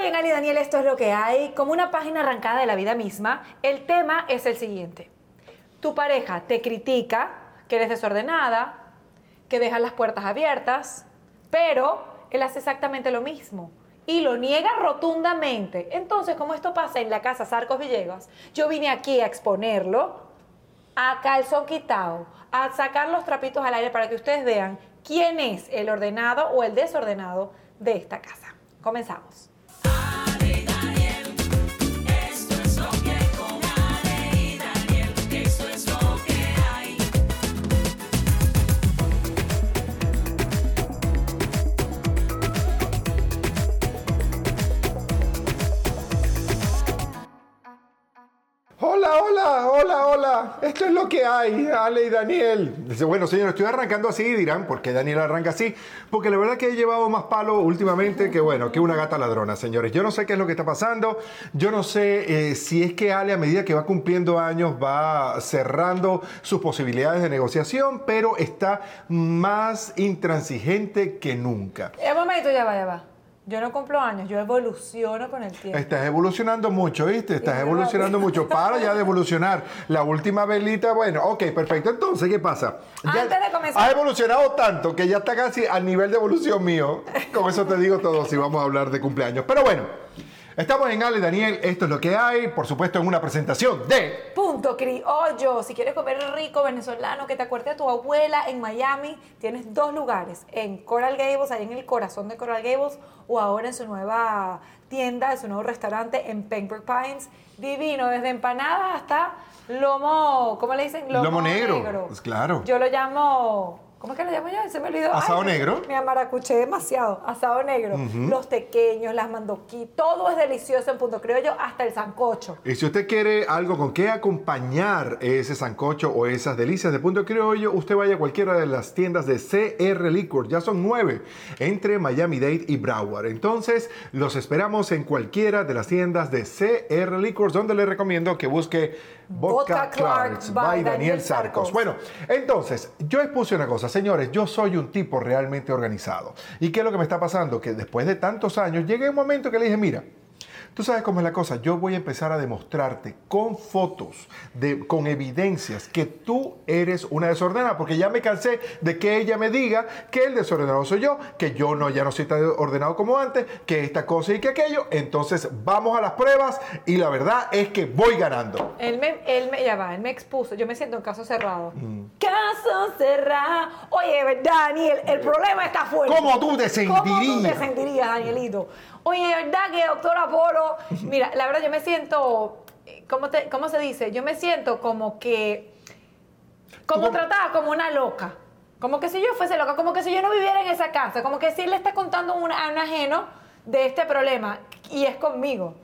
Hoy Ali Daniel esto es lo que hay, como una página arrancada de la vida misma. El tema es el siguiente. Tu pareja te critica que eres desordenada, que dejas las puertas abiertas, pero él hace exactamente lo mismo y lo niega rotundamente. Entonces, como esto pasa en la casa Sarcos Villegas, yo vine aquí a exponerlo a calzón quitado, a sacar los trapitos al aire para que ustedes vean quién es el ordenado o el desordenado de esta casa. Comenzamos. Hola, hola, hola, hola. Esto es lo que hay, Ale y Daniel. Dice, bueno, señor, estoy arrancando así, dirán, ¿por qué Daniel arranca así? Porque la verdad que he llevado más palo últimamente que, bueno, que una gata ladrona, señores. Yo no sé qué es lo que está pasando. Yo no sé eh, si es que Ale, a medida que va cumpliendo años, va cerrando sus posibilidades de negociación, pero está más intransigente que nunca. Un momento, ya va, ya va. Yo no cumplo años, yo evoluciono con el tiempo. Estás evolucionando mucho, ¿viste? Estás evolucionando mucho. Para ya de evolucionar. La última velita, bueno, ok, perfecto. Entonces, ¿qué pasa? Ya Antes de comenzar- Ha evolucionado tanto que ya está casi al nivel de evolución mío. Con eso te digo todo si vamos a hablar de cumpleaños. Pero bueno, estamos en Ale Daniel. Esto es lo que hay. Por supuesto, en una presentación de. Punto criollo. Si quieres comer rico venezolano que te acuerde de tu abuela en Miami, tienes dos lugares. En Coral Gables, ahí en el corazón de Coral Gables, o ahora en su nueva tienda, en su nuevo restaurante en Pembroke Pines. Divino, desde empanadas hasta lomo, ¿cómo le dicen? Lomo negro, pues claro. Yo lo llamo... ¿Cómo es que lo llamo yo? Se me olvidó. ¿Asado Ay, me- negro? Me amaracuché demasiado. Asado negro. Los pequeños, las mandoquí, todo es delicioso en Punto Criollo, hasta el sancocho. Y si usted quiere algo con que acompañar ese sancocho o esas delicias de Punto Criollo, usted vaya a cualquiera de las tiendas de CR Liquor. Ya son nueve entre Miami-Dade y Broward. Entonces, los esperamos en cualquiera de las tiendas de CR Liquors, donde le recomiendo que busque Vodka, Clarks by Daniel Sarcos. Bueno, entonces, yo expuse una cosa. Señores, yo soy un tipo realmente organizado. ¿Y qué es lo que me está pasando? Que después de tantos años, llegué un momento que le dije, mira, Tú sabes cómo es la cosa. Yo voy a empezar a demostrarte con fotos, de, con evidencias, que tú eres una desordenada. Porque ya me cansé de que ella me diga que el desordenado soy yo, que yo no, ya no soy tan ordenado como antes, que esta cosa y que aquello. Entonces vamos a las pruebas y la verdad es que voy ganando. Él me, él me, ya va, él me expuso. Yo me siento en caso cerrado. Mm. Caso cerrado. Oye, Daniel, el problema está fuerte. ¿Cómo tú te ¿Cómo tú sentirías? te sentirías, Danielito? Oye, ¿verdad que doctor Apolo? Mira, la verdad yo me siento, ¿cómo, te- cómo se dice? Yo me siento como que, como tratada como una loca. Como que si yo fuese loca, como que si yo no viviera en esa casa, como que si le está contando un- a un ajeno de este problema y es conmigo.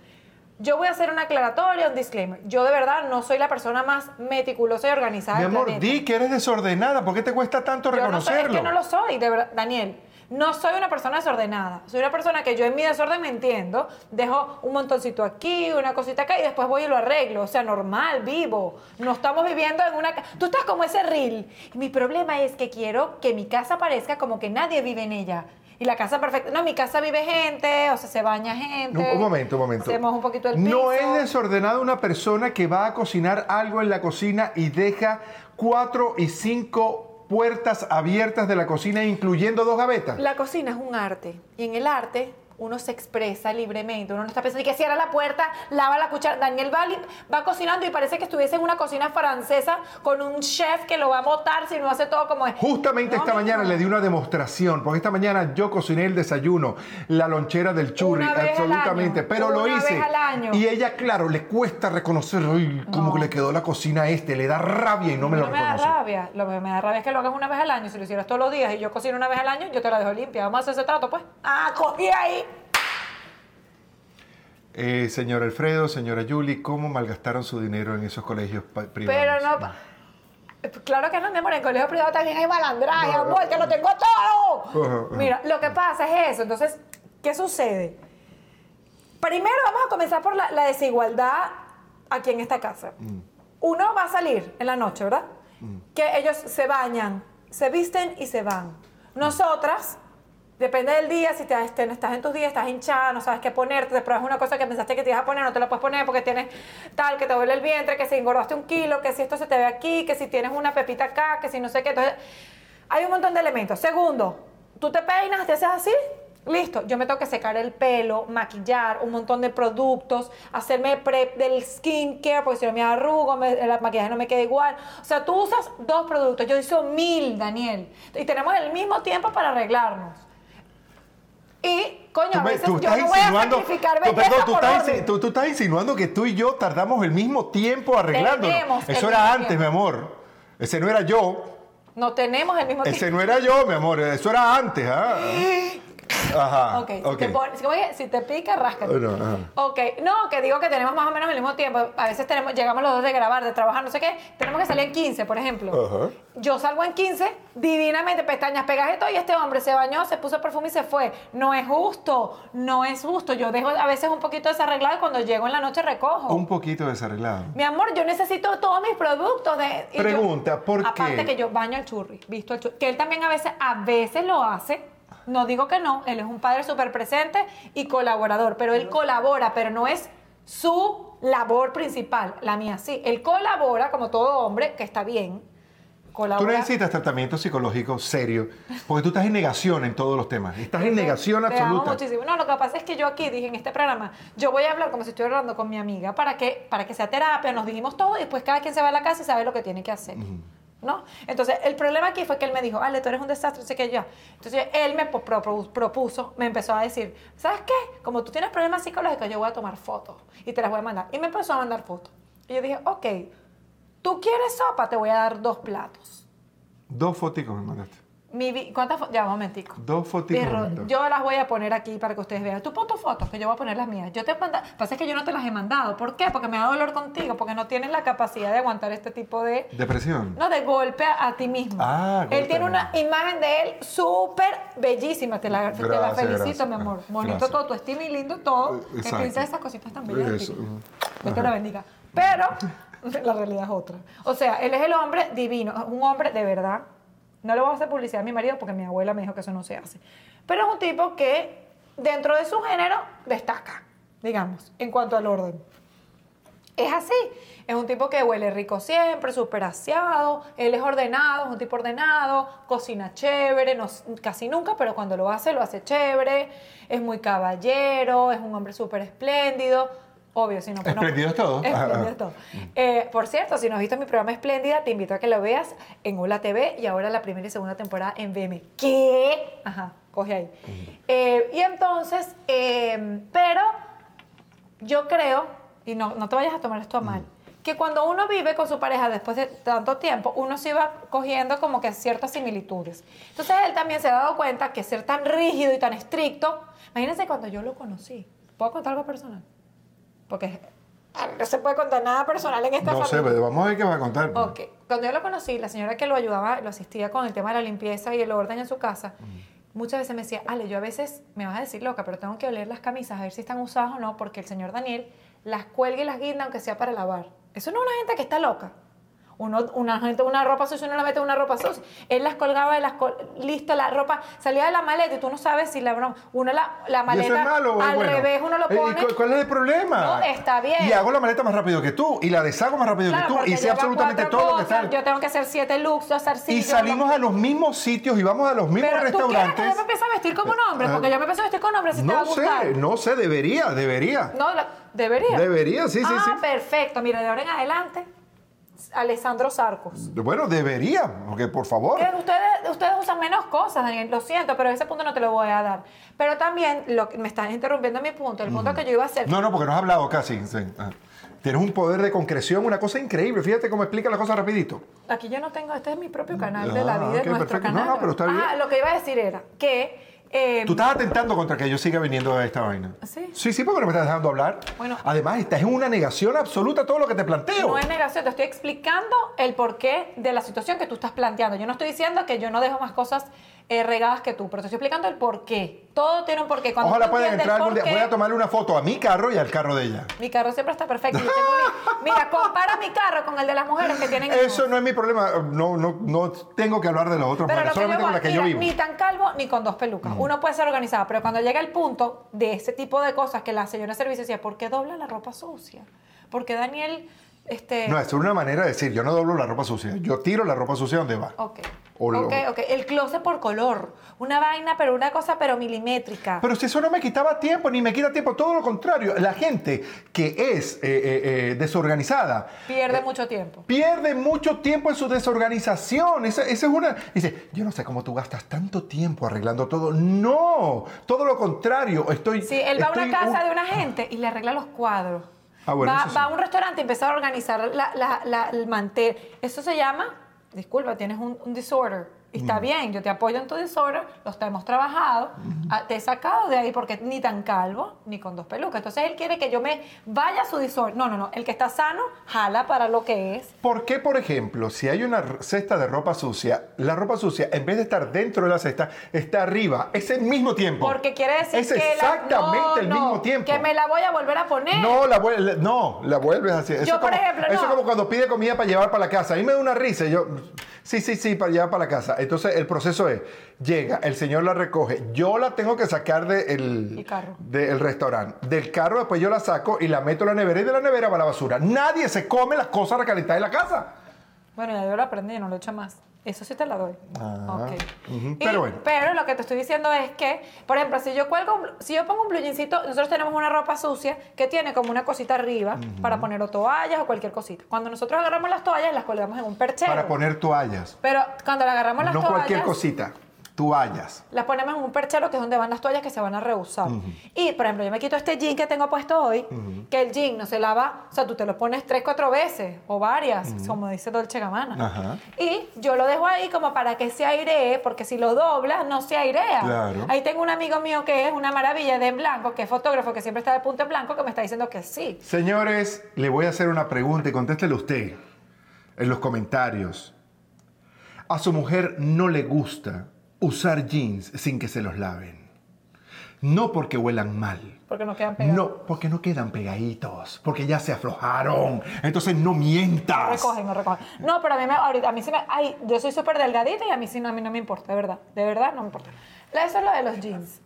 Yo voy a hacer una aclaratoria, un disclaimer. Yo de verdad no soy la persona más meticulosa y organizada Mi amor, di que eres desordenada. ¿Por qué te cuesta tanto Yo no soy, es reconocerlo? que no lo soy, de verdad, Daniel. No soy una persona desordenada. Soy una persona que yo en mi desorden me entiendo. Dejo un montoncito aquí, una cosita acá y después voy y lo arreglo. O sea, normal, vivo. No estamos viviendo en una... Tú estás como ese reel. Y mi problema es que quiero que mi casa parezca como que nadie vive en ella. Y la casa perfecta. No, en mi casa vive gente, o sea, se baña gente. Un, un momento, un momento. Hacemos un poquito el piso. No es desordenada una persona que va a cocinar algo en la cocina y deja cuatro y cinco puertas abiertas de la cocina, incluyendo dos gavetas. La cocina es un arte y en el arte uno se expresa libremente, uno no está pensando y que cierra la puerta, lava la cuchara. Daniel va, va cocinando y parece que estuviese en una cocina francesa con un chef que lo va a botar si no hace todo como es. Justamente No, esta mañana le di una demonstración, porque esta mañana yo cociné el desayuno, la lonchera del churri, Una vez al absolutamente, año, pero lo una hice. vez al año. Y ella, claro, le cuesta reconocer, "Ay, cómo que le quedó la cocina a este, le da rabia y no me lo no me da reconoce. rabia, lo que me da rabia es que lo hagas una vez al año. Si lo hicieras todos los días y yo cocino una vez al año, yo te la dejo limpia. Vamos a hacer ese trato, pues. Ah, cogí ahí. Eh, señor Alfredo, señora Julie, ¿cómo malgastaron su dinero en esos colegios privados? Pero no. Claro que no, mi amor, en el colegio privado también hay malandraje, amor, que lo tengo todo. Ajá, ajá. Mira, lo que pasa es eso. Entonces, ¿qué sucede? Primero vamos a comenzar por la, la desigualdad aquí en esta casa. Uno va a salir en la noche, ¿verdad? Que ellos se bañan, se visten y se van. Nosotras Depende del día, si te, este, estás en tus días, estás hinchada, no sabes qué ponerte, te pruebas una cosa que pensaste que te ibas a poner, no te la puedes poner porque tienes tal, que te duele el vientre, que si engordaste un kilo, que si esto se te ve aquí, que si tienes una pepita acá, que si no sé qué. Entonces, hay un montón de elementos. Segundo, tú te peinas, te haces así, listo. Yo me tengo que secar el pelo, maquillar, un montón de productos, hacerme prep del skincare, porque si no me arrugo, me- el maquillaje no me queda igual. O sea, tú usas dos productos, yo uso mil, Daniel. Y tenemos el mismo tiempo para arreglarnos. Y, coño, a veces yo estás no voy a insinuando, sacrificar tú, belleza perdón, tú estás, tú- tú estás insinuando que tú y yo tardamos el mismo tiempo arreglándonos. Eso era antes, tiempo. mi amor. Ese no era yo. No tenemos el mismo tiempo. Ese no era yo, mi amor. Eso era antes, ¿ah? Ajá. Ok. Si, te si- te pica. Bueno, ajá. Ok, no, que digo que tenemos más o menos el mismo tiempo. A veces tenemos, llegamos los dos de grabar, de trabajar, no sé qué. Tenemos que salir en 15, por ejemplo. Ajá. Yo salgo en 15, divinamente, pestañas pegadas y todo, y este hombre se bañó, se puso perfume y se fue. No es justo, no es justo. Yo dejo a veces un poquito desarreglado y cuando llego en la noche recojo. Un poquito desarreglado. Mi amor, yo necesito todos mis productos. De, y yo- Pregunta, ¿por qué? Aparte que yo baño el churri, visto el churri, que él también a veces, a veces lo hace. No digo que no, él es un padre súper presente y colaborador, pero él colabora, pero no es su labor principal, la mía sí. Él colabora, como todo hombre, que está bien, Tú colabora. necesitas tratamiento psicológico serio, porque tú estás en negación en todos los temas. Estás en negación Te absoluta. muchísimo. No, lo que pasa es que yo aquí dije en este programa, yo voy a hablar como si estuviera hablando con mi amiga para que, para que sea terapia, nos dijimos todo y después cada quien se va a la casa y sabe lo que tiene que hacer. ¿No? Entonces, el problema aquí fue que él me dijo, Ale, tú eres un desastre, no sé qué ya. Entonces, él me pro- pro- propuso, me empezó a decir, ¿sabes qué? Como tú tienes problemas psicológicos, yo voy a tomar fotos y te las voy a mandar. Y me empezó a mandar fotos. Y yo dije, ok, tú quieres sopa, te voy a dar dos platos. Dos foticos me mandaste. Mi ¿Cuántas fotos? Ya, un momentico. Dos mandaste. yo las voy a poner aquí para que ustedes vean. Tú pon tus fotos, que yo voy a poner las mías. Yo te manda, pasa es que yo no te las he mandado. ¿Por qué? Porque me da dolor contigo, porque no tienes la capacidad de aguantar este tipo de... Depresión. No, de golpe a, a ti mismo. Ah, él golpe tiene una imagen de él súper bellísima. Te la, te la Gracias, felicito, gracias. mi amor. Bonito Gracias. todo, tu estima y lindo todo. Que exacto. piensas esas cositas tan bellas. Eso. Dios te la bendiga. Pero la realidad es otra. O sea, él es el hombre divino, un hombre de verdad. No le voy a hacer publicidad a mi marido porque mi abuela me dijo que eso no se hace. Pero es un tipo que dentro de su género destaca, digamos, en cuanto al orden. Es así. Es un tipo que huele rico siempre, súper aseado. Él es ordenado, es un tipo ordenado, cocina chévere, no, casi nunca, pero cuando lo hace, lo hace chévere. Es muy caballero, es un hombre súper espléndido. Obvio, si no. pues no- Espléndido es todo. Espléndido es todo. Eh, por cierto, si no has visto mi programa Espléndida, te invito a que lo veas en Hola TV y ahora la primera y segunda temporada en VM. ¿Qué? Ajá, coge ahí. Eh, y entonces, eh, pero yo creo, y no, no te vayas a tomar esto a mal, que cuando uno vive con su pareja después de tanto tiempo, uno se va cogiendo como que ciertas similitudes. Entonces él también se ha dado cuenta que ser tan rígido y tan estricto, imagínense cuando yo lo conocí, ¿puedo contar algo personal? Porque ah, no se puede contar nada personal en esta No sé, familia. pero vamos a ver qué va a contar. Ok, cuando yo lo conocí, la señora que lo ayudaba, lo asistía con el tema de la limpieza y el orden en su casa, muchas veces me decía, Ale, yo a veces me vas a decir loca, pero tengo que oler las camisas a ver si están usadas o no, porque el señor Daniel las cuelga y las guinda aunque sea para lavar. Eso no es una gente que está loca. Uno, una gente, una ropa sucia, uno la mete en una ropa sucia. Él las colgaba, y las col- listo, la ropa salía de la maleta y tú no sabes si la broma. Uno la, la ¿Y eso maleta es malo al bueno? revés, uno lo Eh, ¿y pone. cu- ¿Cuál es el problema? No, está bien. Y hago la maleta más rápido que tú, y la deshago más rápido Claro, que tú, y sé absolutamente todo lo que cosas, está. Yo tengo que hacer siete looks, dos zarcillos. Y salimos a los mismos sitios y vamos a los mismos Pero tú quieres que restaurantes. yo me empiece a vestir como un hombre, porque yo me empiezo a vestir como un hombre si te va a No gustar. sé, no sé, debería, debería. No, la- debería. Debería, sí, sí, ah, sí. perfecto. Mira, de ahora en adelante, Alessandro Sarcos. Bueno, debería, porque por favor. Ustedes, ustedes usan menos cosas, Daniel, lo siento, pero ese punto no te lo voy a dar. Pero también, lo que me estás interrumpiendo mi punto, el punto que yo iba a hacer. No, no, porque no has hablado casi. sí. Ah. Tienes un poder de concreción, una cosa increíble. Fíjate cómo explica las cosas rapidito. Aquí yo no tengo, este es mi propio canal de la Ah, vida, ok, es nuestro perfecto. No, canal. no, pero está bien. Ah, lo que iba a decir era que. Eh, Tú estás atentando contra que yo siga viniendo a esta vaina. ¿Sí? Sí, sí, porque no me estás dejando hablar. Bueno. Además, estás en una negación absoluta a todo lo que te planteo. No es negación, te estoy explicando el porqué de la situación que tú estás planteando. Yo no estoy diciendo que yo no dejo más cosas eh, regadas que tú, pero te estoy explicando el por qué. Todo tiene un porqué. Cuando Ojalá puedan entrar algún día. Voy a tomarle una foto a mi carro y al carro de ella. Mi carro siempre está perfecto. Yo tengo mi- Mira, compara mi carro con el de las mujeres que tienen hijos. Eso no es mi problema. No, no, no tengo que hablar de los otros, Pero lo que solamente con la que yo vivo. Ni tan calvo ni con dos pelucas. Uno puede ser organizado, pero cuando llega el punto de ese tipo de cosas que la señora de servicio decía, ¿por qué dobla la ropa sucia? Porque Daniel, este... No, es una manera de decir, yo no doblo la ropa sucia, yo tiro la ropa sucia donde va. Ok. O lo- Ok, ok. El closet por color. Una vaina, pero una cosa, pero milimétrica. Pero si eso no me quitaba tiempo, ni me quita tiempo, todo lo contrario. La gente que es eh, eh, eh, desorganizada Pierde mucho tiempo. pierde mucho tiempo en su desorganización. Esa, esa es una. Dice, yo no sé cómo tú gastas tanto tiempo arreglando todo. No, todo lo contrario. Estoy. Sí, él va a una casa de una gente y le arregla los cuadros. Ah, bueno, va, eso sí. va a un restaurante y empieza a organizar la- la- la- el mantel. Eso se llama, disculpa, tienes un, un disorder. Está bien, yo te apoyo en tu disorder, los hemos trabajado, ah, te he sacado de ahí porque ni tan calvo ni con dos pelucas. Entonces él quiere que yo me vaya a su disorder. No, no, no. El que está sano, jala para lo que es. ¿Por qué, por ejemplo, si hay una cesta de ropa sucia, la ropa sucia, en vez de estar dentro de la cesta, está arriba? Es el mismo tiempo. Porque quiere decir es que la- exactamente no, el no, mismo tiempo. Que me la voy a volver a poner. No, la, vuel- no, la vuelves así. Eso, Yo, es por como, ejemplo, eso no. es como cuando pide comida para llevar para la casa. A mí me da una risa. y Yo, sí, sí, sí, para llevar para la casa. Entonces, el proceso es, llega, el señor la recoge, yo la tengo que sacar del El carro. del restaurante. Del carro después yo la saco y la meto en la nevera y de la nevera va a la basura. Nadie se come las cosas recalentadas en la casa. Bueno, ya yo lo aprendí, no lo he hecho más. Eso sí te la doy. Ah, Ok. ujú, Y- pero bueno. pero lo que te estoy diciendo es que, por ejemplo, si yo cuelgo, si yo pongo un blue jeansito, nosotros tenemos una ropa sucia que tiene como una cosita arriba para poner o toallas o cualquier cosita. Cuando nosotros agarramos las toallas, las colgamos en un perchero. Para poner toallas. Pero cuando le agarramos las No toallas, cualquier cosita. Toallas. las ponemos en un perchero que es donde van las toallas que se van a reusar. Y, por ejemplo, yo me quito este jean que tengo puesto hoy, que el jean no se lava, o sea, tú te lo pones tres, cuatro veces o varias, como dice Dolce Gabbana. Y yo lo dejo ahí como para que se airee, porque si lo doblas, no se airea. Claro. Ahí tengo un amigo mío que es una maravilla de en blanco, que es fotógrafo, que siempre está de punto en blanco, que me está diciendo que sí. Señores, le voy a hacer una pregunta y contéstele usted en los comentarios. A su mujer no le gusta usar jeans sin que se los laven. No porque huelan mal. Porque no quedan pegados. No, porque no quedan pegaditos, porque ya se aflojaron. Entonces no mientas. Recogen, no recogen. No, pero a mí, me, ahorita, a mí sí me... Ay, yo soy súper delgadita y a mí sí no, a mí no me importa, de verdad. De verdad no me importa. Eso es lo de los jeans.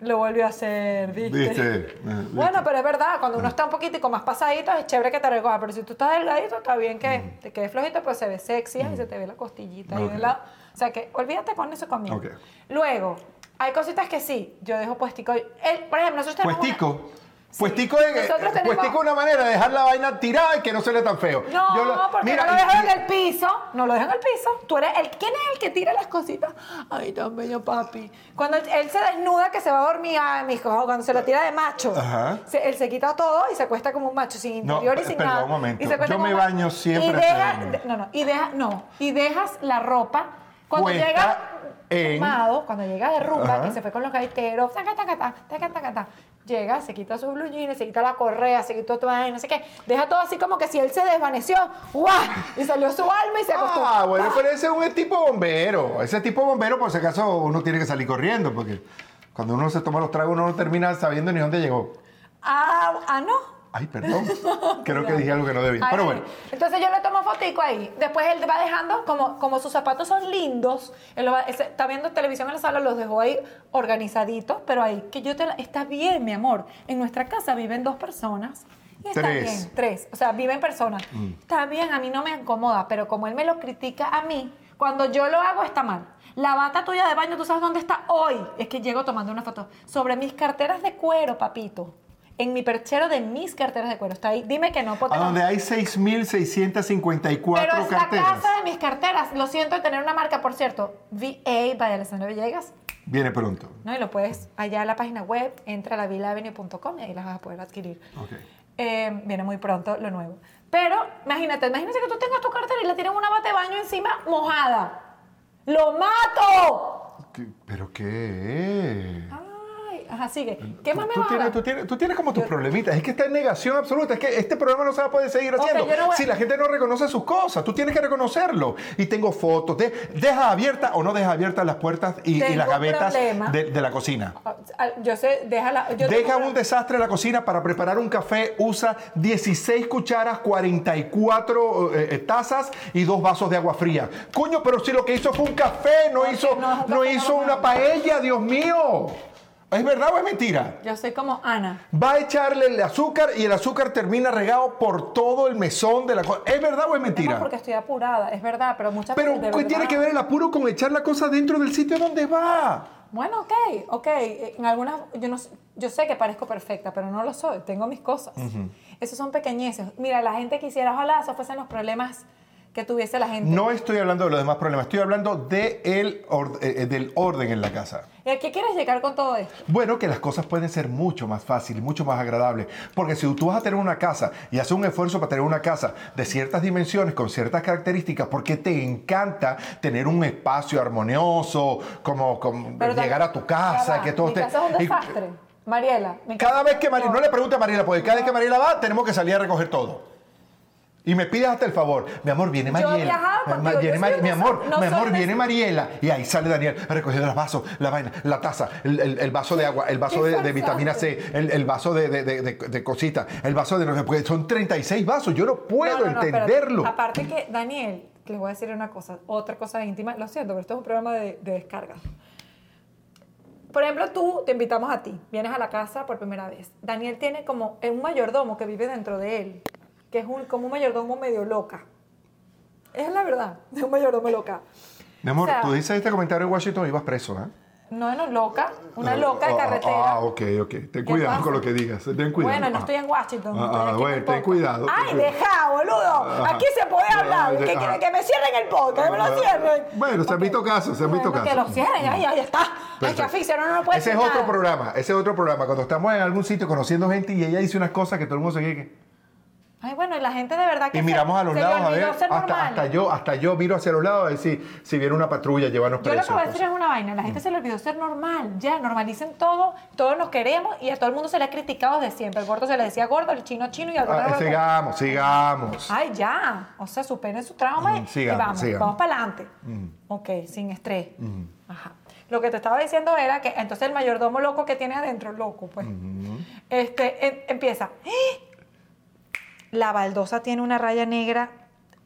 Lo volvió a hacer, ¿viste? ¿Viste? Eh. Bueno, pero es verdad, cuando uno está un poquitico más pasadito, es chévere que te recoja. Pero si tú estás delgadito, está bien que te quedes flojito, pues se ve sexy y se te ve la costillita ahí de lado. O sea que olvídate con eso conmigo. Luego, hay cositas que sí, yo dejo puestico. El, por ejemplo, nosotros tenemos una- Puestico. Sí. Puestico es, Nosotros tenemos- puestico es una manera de dejar la vaina tirada y que no se ve tan feo. No, Yo lo- porque mira, no lo dejan y- en el piso. No lo dejan en el piso. Tú eres el. ¿Quién es el que tira las cositas? Ay, tan bello papi. Cuando él, él se desnuda, que se va a dormir, ay, mi hijo, cuando se lo tira de macho, Ajá. se- él se quita todo y se acuesta como un macho, sin No, interior y pe- sin perdón, nada. un momento. Y se acuesta Yo me baño siempre Y deja, no, no, y deja, no, y dejas la ropa cuando llega en- armado, cuando llega de rumba Ajá. y se fue con los gaiteros, taca, taca, taca, taca, taca, taca, llega, se quita sus blue jeans, se quita la correa, se quitó todo, no sé qué, deja todo así como que si él se desvaneció, ¡guau! Y salió su alma y se acostó. Ah, bueno, pero ese es un tipo bombero. Ese tipo bombero, por si acaso, uno tiene que salir corriendo, porque cuando uno se toma los tragos, uno no termina sabiendo ni dónde llegó. Ah, ah, no. Ay, perdón. Creo que dije algo que no debía. Ay, Pero bueno. Entonces yo le tomo fotico ahí. Después él va dejando, como, como sus zapatos son lindos, él lo va- está viendo televisión en la sala, los dejó ahí organizaditos, pero ahí, que yo te la- está bien, mi amor. En nuestra casa viven dos personas. Y está Tres. bien, tres. O sea, viven personas. Está bien, a mí no me incomoda, pero como él me lo critica a mí, cuando yo lo hago está mal. La bata tuya de baño, ¿tú sabes dónde está hoy? Es que llego tomando una foto. Sobre mis carteras de cuero, papito. En mi perchero de mis carteras de cuero. Está ahí. Dime que no. A donde hay 6.654 Pero es la carteras. casa de mis carteras. Lo siento de tener una marca, por cierto. VA by Alessandro Villegas. Viene pronto. ¿no? Y lo puedes allá a la página web, entra a la vilavenue.com y ahí las vas a poder adquirir. Ok. Eh, viene muy pronto lo nuevo. Pero imagínate, imagínate que tú tengas tu cartera y le tienes una bate baño encima mojada. ¡Lo mato! ¿Qué- ¿Pero qué? Ay, Ajá, sigue. ¿Qué más me tú vas a tienes, dar? tú, tienes, tú tienes como tus problemitas. Es que está en negación absoluta. Es que este programa no se va a poder seguir haciendo. yo no voy a- Si la gente no reconoce sus cosas, tú tienes que reconocerlo. Y tengo fotos. De, ¿Deja abiertas o no deja abiertas las puertas y, las gavetas problema. de, de la cocina? Ah, Yo sé, déjala. Yo Deja un desastre en la cocina para preparar un café. Usa 16 cucharas, 44 eh, eh, tazas y dos vasos de agua fría. Coño, pero si lo que hizo fue un café, no Porque hizo, no hizo una paella, Dios mío. ¿Es verdad o es mentira? Yo soy como Ana. Va a echarle el azúcar y el azúcar termina regado por todo el mesón de la cosa. ¿Es verdad o es No, mentira? porque estoy apurada, es verdad, pero muchas Pero veces. de ¿qué tiene que ver el apuro con echar la cosa dentro del sitio donde va? Bueno, ok, ok. En algunas, yo, no, yo sé que parezco perfecta, pero no lo soy. Tengo mis cosas. Esos son pequeñeces. Mira, la gente quisiera, ojalá esos fuesen los problemas que tuviese la gente. No estoy hablando de los demás problemas, estoy hablando de el or- eh, del orden en la casa. ¿Y a qué quieres llegar con todo esto? Bueno, que las cosas pueden ser mucho más fáciles, mucho más agradables. Porque si tú vas a tener una casa y haces un esfuerzo para tener una casa de ciertas dimensiones, con ciertas características, porque te encanta tener un espacio armonioso, como, como Pero llegar a tu casa, va, que todo Mi esté- casa es un y- desastre. Mariela, Cada vez que Mariela, no le pregunte a Mariela, porque cada vez que Mariela va, tenemos que salir a recoger todo. Y me pides hasta el favor, mi amor, viene Mariela. contigo, viene yo soy un mi amor, no mi amor, viene Mariela. Y ahí sale Daniel recogiendo los vasos, la vaina, la taza, el, el- el vaso de agua, el vaso de, de vitamina C, el, el vaso de, cositas, el vaso de porque son 36 vasos, yo no puedo No, no, entenderlo. Aparte que, Daniel, les voy a decir una cosa, otra cosa íntima, lo siento, pero esto es un programa de, de descarga. Por ejemplo, tú te invitamos a ti, vienes a la casa por primera vez. Daniel tiene como un mayordomo que vive dentro de él, que es un, como un mayordomo medio loca. Es la verdad, es un mayordomo loca. mi amor, o sea- tú dices este comentario en Washington y vas preso, ¿eh? No, no, loca, una loca de Ah, carretera. Ah, ok, ok. Ten cuidado con lo que digas. Ten cuidado. Bueno, no Ah. estoy en Washington. Ah, estoy ah, aquí en bueno, ten cuidado, ten Ay, cuidado. deja, boludo. Aquí se puede hablar. Ah, ¿Qué quieren que me cierren el podcast? Que me lo cierren. Bueno, se han visto casos, se han visto Bueno, Que casos. lo cierren, ya, ya está. Ay, que asfixia, no, no, puede Ese es otro programa, ese es otro programa. Cuando estamos en algún sitio conociendo gente y ella dice unas cosas que todo el mundo se quiere. Ay, bueno, y la gente de verdad que Y se- miramos a los lados a olvidó ver, ser hasta, normal. hasta yo, hasta yo miro hacia los lados a ver si, si viene una patrulla, llevarnos Yo lo presos. que voy a decir es una vaina, la gente se le olvidó ser normal, ya, normalicen todo, todos nos queremos y a todo el mundo se le ha criticado desde siempre. El gordo se le decía gordo, el chino chino y al Ah, gordo gordo. sigamos, sigamos. Ay, ya. O sea, superen su trauma y- Mm, y, vamos, sigamos. vamos para adelante. Ok, sin estrés. Ajá. Lo que te estaba diciendo era que entonces el mayordomo loco que tiene adentro, loco, pues, este, em- empieza. ¡Ah! La baldosa tiene una raya negra.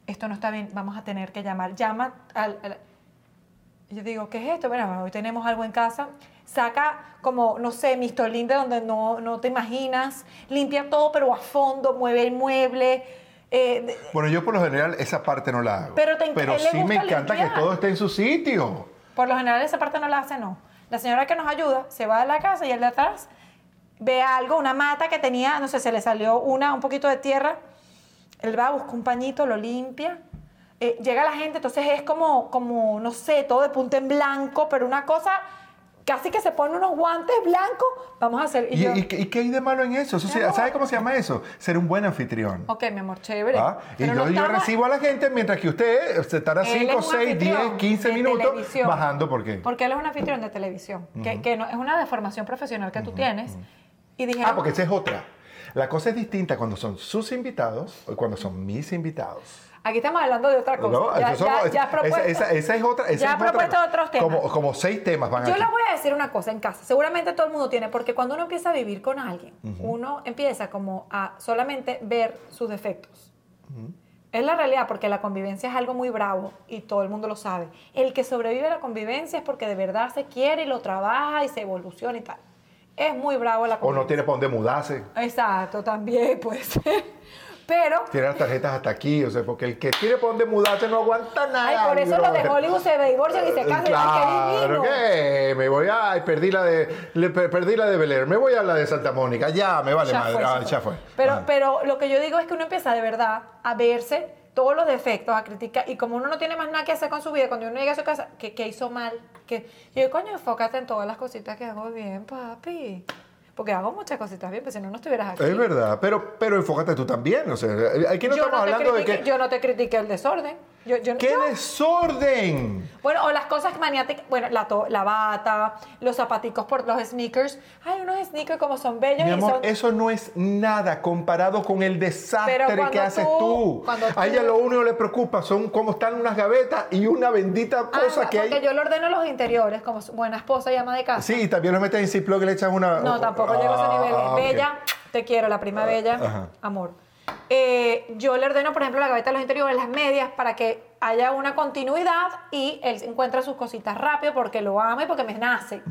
Esto no está bien, vamos a tener que llamar. Llama al. al- yo digo, ¿qué es esto? Bueno, hoy tenemos algo en casa. Saca como, no sé, mistolín de donde no, no te imaginas. Limpia todo, pero a fondo, mueve el mueble. eh, Bueno, yo por lo general esa parte no la hago. Pero te- sí me encanta limpiar. que todo esté en su sitio. Por lo general esa parte no la hace, no. La señora que nos ayuda se va a la casa y el de atrás ve algo, una mata que tenía, no sé, se le salió una, un poquito de tierra. Él va, busca un pañito, lo limpia. Eh, llega la gente, entonces es como, como, no sé, todo de punta en blanco, pero una cosa, casi que se pone unos guantes blancos. Vamos a hacer. ¿Y, yo, y qué- y qué hay de malo en eso? Eso sí. ¿Sabes cómo se llama eso? Ser un buen anfitrión. ok, mi amor, chévere. ¿Ah? Y yo, no yo estamos- recibo a la gente mientras que usted se estará Él es 5, un 6, 10, anfitrión 15 de minutos televisión. bajando. ¿Por qué? Porque él es un anfitrión de televisión, que, que no, es una deformación profesional que tú tienes. Y dijeron, Ah, porque esa es otra. La cosa es distinta cuando son sus invitados o cuando son mis invitados. Aquí estamos hablando de otra cosa. No, ya, eso somos- ya- ya has esa- propuesto- esa, esa es otra. esa ya es has otra- propuesto otros temas. Como, como seis temas van Yo aquí. les voy a decir una cosa en casa. Seguramente todo el mundo tiene, porque cuando uno empieza a vivir con alguien, uno empieza como a solamente ver sus defectos. Es la realidad, porque la convivencia es algo muy bravo y todo el mundo lo sabe. El que sobrevive a la convivencia es porque de verdad se quiere y lo trabaja y se evoluciona y tal. Es muy bravo la O no tiene para dónde mudarse. Exacto, también puede ser. Pero Tiene las tarjetas hasta aquí. O sea, porque el que tiene para dónde mudarse no aguanta nada. Ay, por eso los de. Hollywood se divorcian y se casan. Ay, qué Claro. ¿qué? Me voy a... ay, perdí la de... le- per- perdí la de Bel Air. Me voy a la de Santa Mónica. Ya, me vale Ya madre. fue, Ah, ya fue. Pero, Ah. pero lo que yo digo es que uno empieza de verdad a verse todos los defectos, a criticar, y como uno no tiene más nada que hacer con su vida, cuando uno llega a su casa, que, que hizo mal, que yo coño, enfócate en todas las cositas que hago bien, papi. Porque hago muchas cositas bien, pues si no, no estuvieras aquí. Es verdad, pero, pero enfócate tú también. O sea, aquí no yo, estamos no hablando de que... yo no te critiqué el desorden. Yo- yo- ¡Qué yo- desorden! Bueno, o las cosas maniáticas, bueno, la, to- la bata, los zapaticos por los sneakers. Hay unos sneakers como son bellos Mi y amor, son... eso no es nada comparado con el desastre que haces tú- tú. A ella lo único que le preocupa son cómo están unas gavetas y una bendita Ah, cosa que porque hay. yo le ordeno los interiores como buena esposa y ama de casa. Sí, y también lo metes en Ziploc y le echas una... No, tampoco llego a ese Ah, nivel. ah, ok. Bella, te quiero, la prima Bella, Ajá. amor. Eh, yo le ordeno, por ejemplo, la gaveta de los interiores, las medias, para que haya una continuidad y él encuentra sus cositas rápido porque lo ama y porque me nace.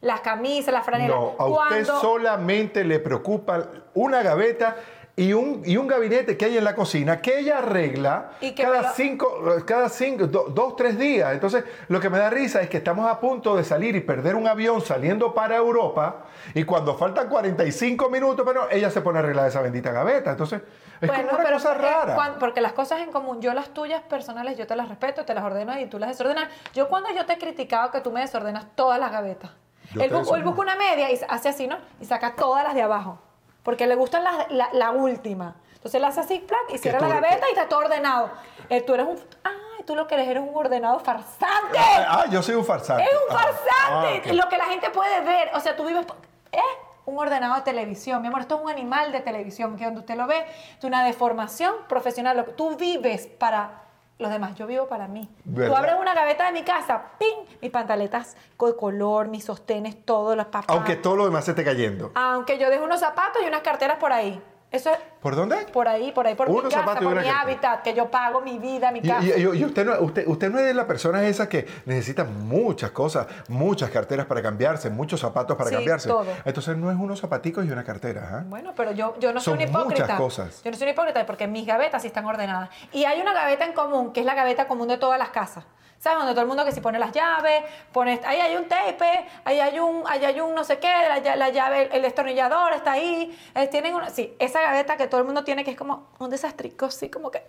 Las camisas, las franelas. No, a usted Cuando- solamente le preocupa una gaveta y un, y un gabinete que hay en la cocina que ella arregla Y que me cada lo- cinco, cada cinco, do- dos, tres días. Entonces, lo que me da risa es que estamos a punto de salir y perder un avión saliendo para Europa y cuando faltan 45 minutos, pero ella se pone a arreglar esa bendita gaveta. Entonces, es Bueno, como una pero cosa porque, rara. porque las cosas en común, yo las tuyas personales, yo te las respeto, te las ordeno y tú las desordenas. Yo cuando yo te he criticado que tú me desordenas todas las gavetas. Él, bu- él busca una media y hace así, ¿no? Y saca todas las de abajo. Porque le gustan las- la, la última. Entonces él hace así, plac, y cierra la gaveta y está todo ordenado. Eh, tú eres un... Ay, tú lo que eres, eres un ordenado farsante. Ah, yo soy un farsante. Es un Ah, farsante. ah. Lo que la gente puede ver. O sea, tú vives. Es un ordenado de televisión. Mi amor, esto es un animal de televisión. Que donde usted lo ve, es una deformación profesional. Tú vives para los demás. Yo vivo para mí. ¿Verdad? Tú abres una gaveta de mi casa, ¡ping! Mis pantaletas de color, mis sostenes, todos los papás. Aunque todo lo demás se esté cayendo. Aunque yo dejo unos zapatos y unas carteras por ahí. Eso es. ¿Por dónde? Por ahí, por ahí, por mi Unos casa, por mi hábitat, que yo pago mi vida, mi casa. y- y- y usted, no, usted, usted no es de las personas esas que necesitan muchas cosas, muchas carteras para cambiarse, muchos zapatos para Sí, cambiarse. todo. Entonces no es unos zapaticos y una cartera. ¿ah? Bueno, pero yo, yo no soy Son una hipócrita. muchas cosas. Yo no soy una hipócrita porque mis gavetas sí están ordenadas. Y hay una gaveta en común, que es la gaveta común de todas las casas. ¿Sabes? Donde todo el mundo que si pone las llaves, pone, ahí hay un tape, ahí hay un, ahí hay un no sé qué, la, la llave, el destornillador está ahí. eh, tienen una, sí, esa gaveta que todo el mundo tiene que es como un desastrico, así como que,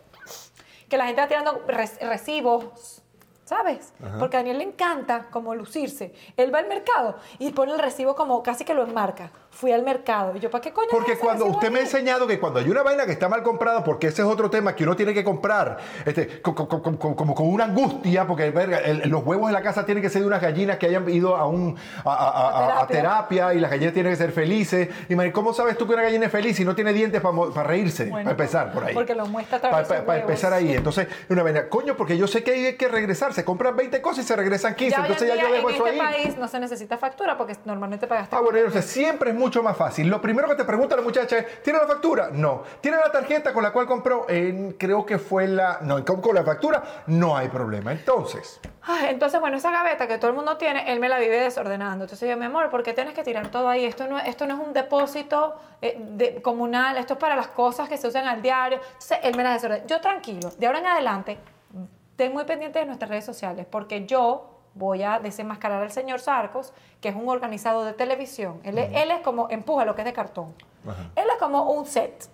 que la gente va tirando recibos. ¿Sabes? Porque a Daniel le encanta como lucirse. Él va al mercado y pone el recibo como casi que lo enmarca. Fui al mercado. Y yo, ¿para qué coño? Porque cuando usted me ha enseñado que cuando hay una vaina que está mal comprada, porque ese es otro tema que uno tiene que comprar, este, co- co- co- co- como, con una angustia, porque verga, el- los huevos de la casa tienen que ser de unas gallinas que hayan ido a, un, a, terapia. terapia y las gallinas tienen que ser felices. Y Mari, ¿cómo sabes tú que una gallina es feliz si no tiene dientes para reírse? Bueno, para empezar por ahí. porque lo muestra Para huevos. empezar ahí. Entonces, una vaina, coño, porque yo sé que hay que regresar. Se compran 20 cosas y se regresan 15. Ya hoy en entonces ya yo dejo en eso este ahí. país no se necesita factura porque normalmente pagaste. Ah, bueno, entonces siempre es mucho más fácil. Lo primero que te pregunta la muchacha es, ¿tiene la factura? No. ¿Tiene la tarjeta con la cual compró? Eh, creo que fue la... No, con, la factura no hay problema. Entonces, Ay, entonces, bueno, esa gaveta que todo el mundo tiene, él me la vive desordenando. Entonces yo, mi amor, ¿por qué tienes que tirar todo ahí? Esto no, esto no es un depósito eh, de- comunal, esto es para las cosas que se usan al diario. Entonces él me las desordena. Yo tranquilo, de ahora en adelante, ten muy pendiente de nuestras redes sociales, porque yo voy a desenmascarar al señor Sarcos, que es un organizado de televisión. Él, es- él es como, empuja lo que es de cartón. Ajá. Él es como un set.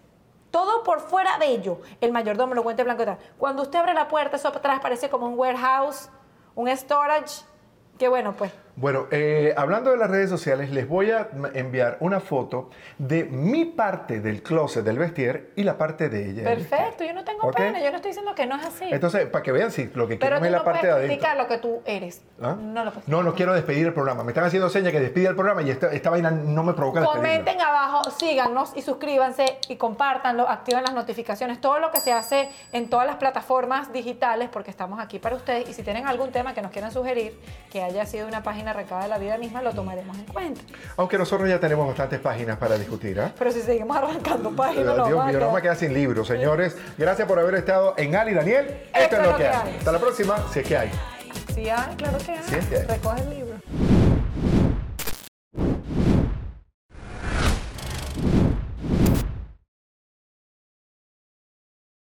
Todo por fuera bello. El mayordomo, lo guante blanco y tal. Cuando usted abre la puerta, eso atrás parece como un warehouse, un storage. Que bueno, pues. Bueno, eh, hablando de las redes sociales, les voy a enviar una foto de mi parte del closet del vestir y la parte de ella. Perfecto, yo no tengo Ok. pena, yo no estoy diciendo que no es así. Entonces, para que vean si lo que pero tú es la no parte de adentro. criticar lo que tú eres. ¿Ah? No lo puedes No, no quiero despedir el programa. Me están haciendo señas que despida el programa y esta, esta vaina no me provoca despedirlo. Comenten abajo, síganos y suscríbanse y compártanlo, activen las notificaciones, todo lo que se hace en todas las plataformas digitales, porque estamos aquí para ustedes. Y si tienen algún tema que nos quieran sugerir, que haya sido una página arrancada de la vida misma, lo tomaremos en cuenta. Aunque nosotros ya tenemos bastantes páginas para discutir, ¿ah? Pero si seguimos arrancando páginas, Dios no mío, vamos a no me queda sin libros, señores. Gracias por haber estado en Ali Daniel. Esto, es lo que hay. hay. Hasta la próxima, si es que hay. Sí, hay, claro que hay. Sí, es que hay. Recoge el libro.